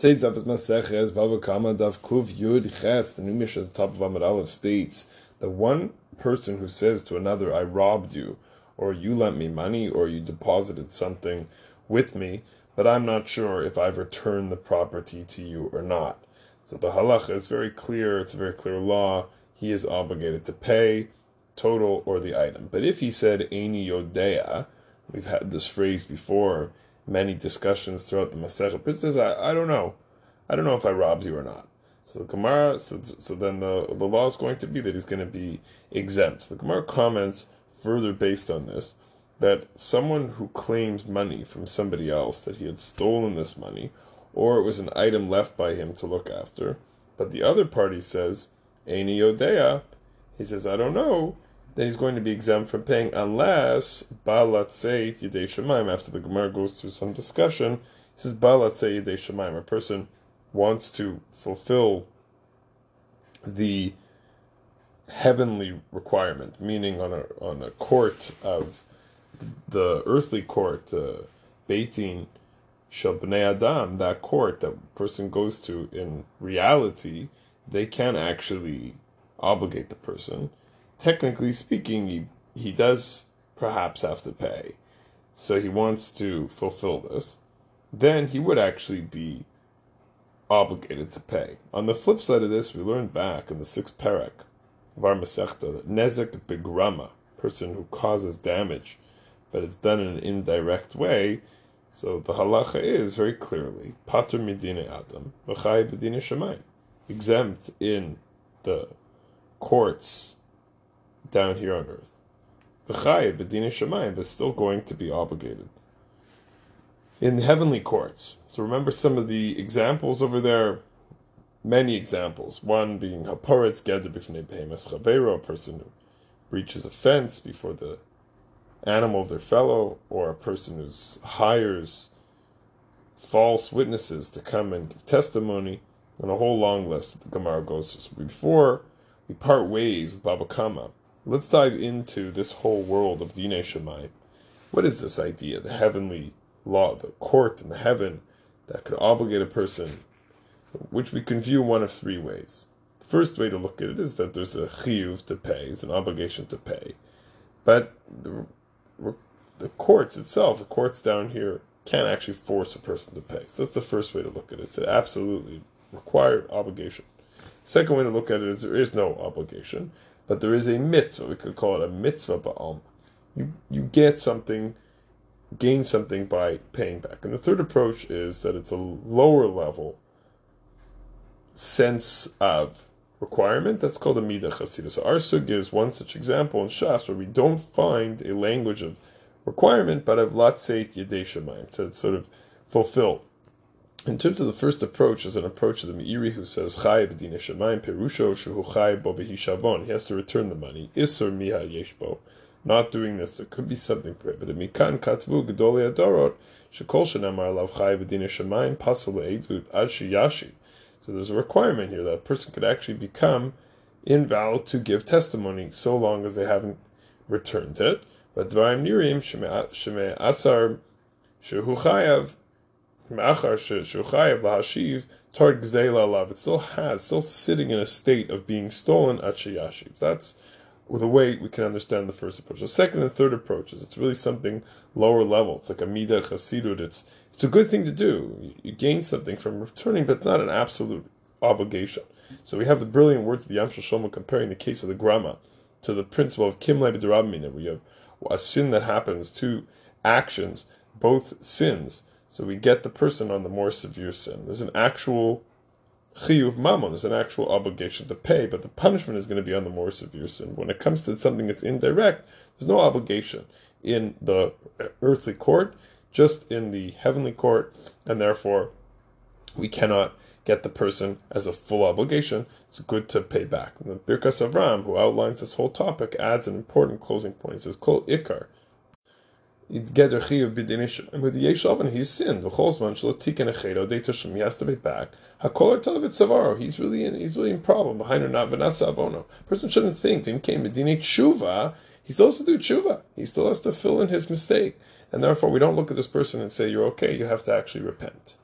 Today's daf is Maseches Bava Kama Daf Kuf Yud Ches. The Mishnah at the top of Amud Aleph states that one person who says to another, "I robbed you," or "You lent me money," or "You deposited something with me," but I'm not sure if I've returned the property to you or not. So the halacha is very clear. It's a very clear law. He is obligated to pay total or the item. But if he said "Eini Yodea," we've had this phrase before many discussions throughout the Masechet. But says, I, I don't know. I don't know if I robbed you or not. So the Gemara, so, so then the, the law is going to be that he's going to be exempt. The Gemara comments further based on this that someone who claims money from somebody else, that he had stolen this money, or it was an item left by him to look after, but the other party says, Eini Yodea, he says, I don't know, then he's going to be exempt from paying unless Balatzeit Yidei Shemaim. After the Gemara goes through some discussion, he says Balatzeit Yidei Shemaim. A person wants to fulfill the heavenly requirement, meaning on a on a court of the earthly court, uh, Beitin Shel Bnei Adam, that court that person goes to in reality, they can actually obligate the person technically speaking, he, he does perhaps have to pay. So he wants to fulfill this. Then he would actually be obligated to pay. On the flip side of this, we learned back in the sixth parak of our Masechta that Nezek Begrama, person who causes damage, but it's done in an indirect way. So the halacha is very clearly Pater Medina Adam, V'chai Bedina Shemayim, exempt in the courts down here on earth. V'chayim b'dina shemayim, but still going to be obligated in the heavenly courts. So remember some of the examples over there. Many examples. One being haporetz geder b'fnei behemes chavero, a person who breaches a fence before the animal of their fellow, or a person who hires false witnesses to come and give testimony, and a whole long list that the Gemara goes through. So before we part ways with Baba Kama, Let's dive into this whole world of Dine Shemai. What is this idea, the heavenly law, the court in the heaven that could obligate a person, which we can view one of three ways. The first way to look at it is that there's a chiyuv to pay, it's an obligation to pay. But the, the courts itself, the courts down here, can't actually force a person to pay. So that's the first way to look at it. It's an absolutely required obligation. Second way to look at it is there is no obligation but there is a mitzvah. We could call it a mitzvah ba'alm. Um, you you get something, gain something by paying back. And the third approach is that it's a lower level sense of requirement. That's called a midah chasida. So our is one such example in Shas where we don't find a language of requirement, but of latzeit yedei to sort of fulfill in terms of the first approach, is an approach of the Meiri who says Chay b'dina shemayim perusho shehu chay bo He has to return the money. Isur miha yeshbo. Not doing this, there could be something prohibited. Mikan katzvu gedolei adorot shekol shenamar lav chay b'dina shemayim pasul le'edut ad sheyashi. So there's a requirement here that a person could actually become invalid to give testimony so long as they haven't returned it. But dvarim nirim sheme asar shehu chayav It still has, still sitting in a state of being stolen at sheyashiv. That's the way we can understand the first approach. The second and third approaches, it's really something lower level. It's like a midah chasidut. It's it's a good thing to do. You, gain something from returning, but not an absolute obligation. So we have the brilliant words of the Yam Shlomo comparing the case of the grama to the principle of kimlei b'derabmina, where you have a sin that happens, two actions, both sins so we get the person on the more severe sin. There's an actual chiyuv mammon, there's an actual obligation to pay, but the punishment is going to be on the more severe sin. When it comes to something that's indirect, there's no obligation in the earthly court, just in the heavenly court, and therefore we cannot get the person as a full obligation. It's good to pay back. And the Birkas Avram, who outlines this whole topic, adds an important closing point. He says, Kol ikar a chiyuv and with the yeshav he's sinned. The cholzman shall tiken a chedo de tushim. He has to be back. Hakol televit savaro. He's really in. He's really in problem. Behind her not vanasa avono. Person shouldn't think him came b'dinei tshuva. He still has to do tshuva. He still has to fill in his mistake, and therefore we don't look at this person and say you're okay. You have to actually repent.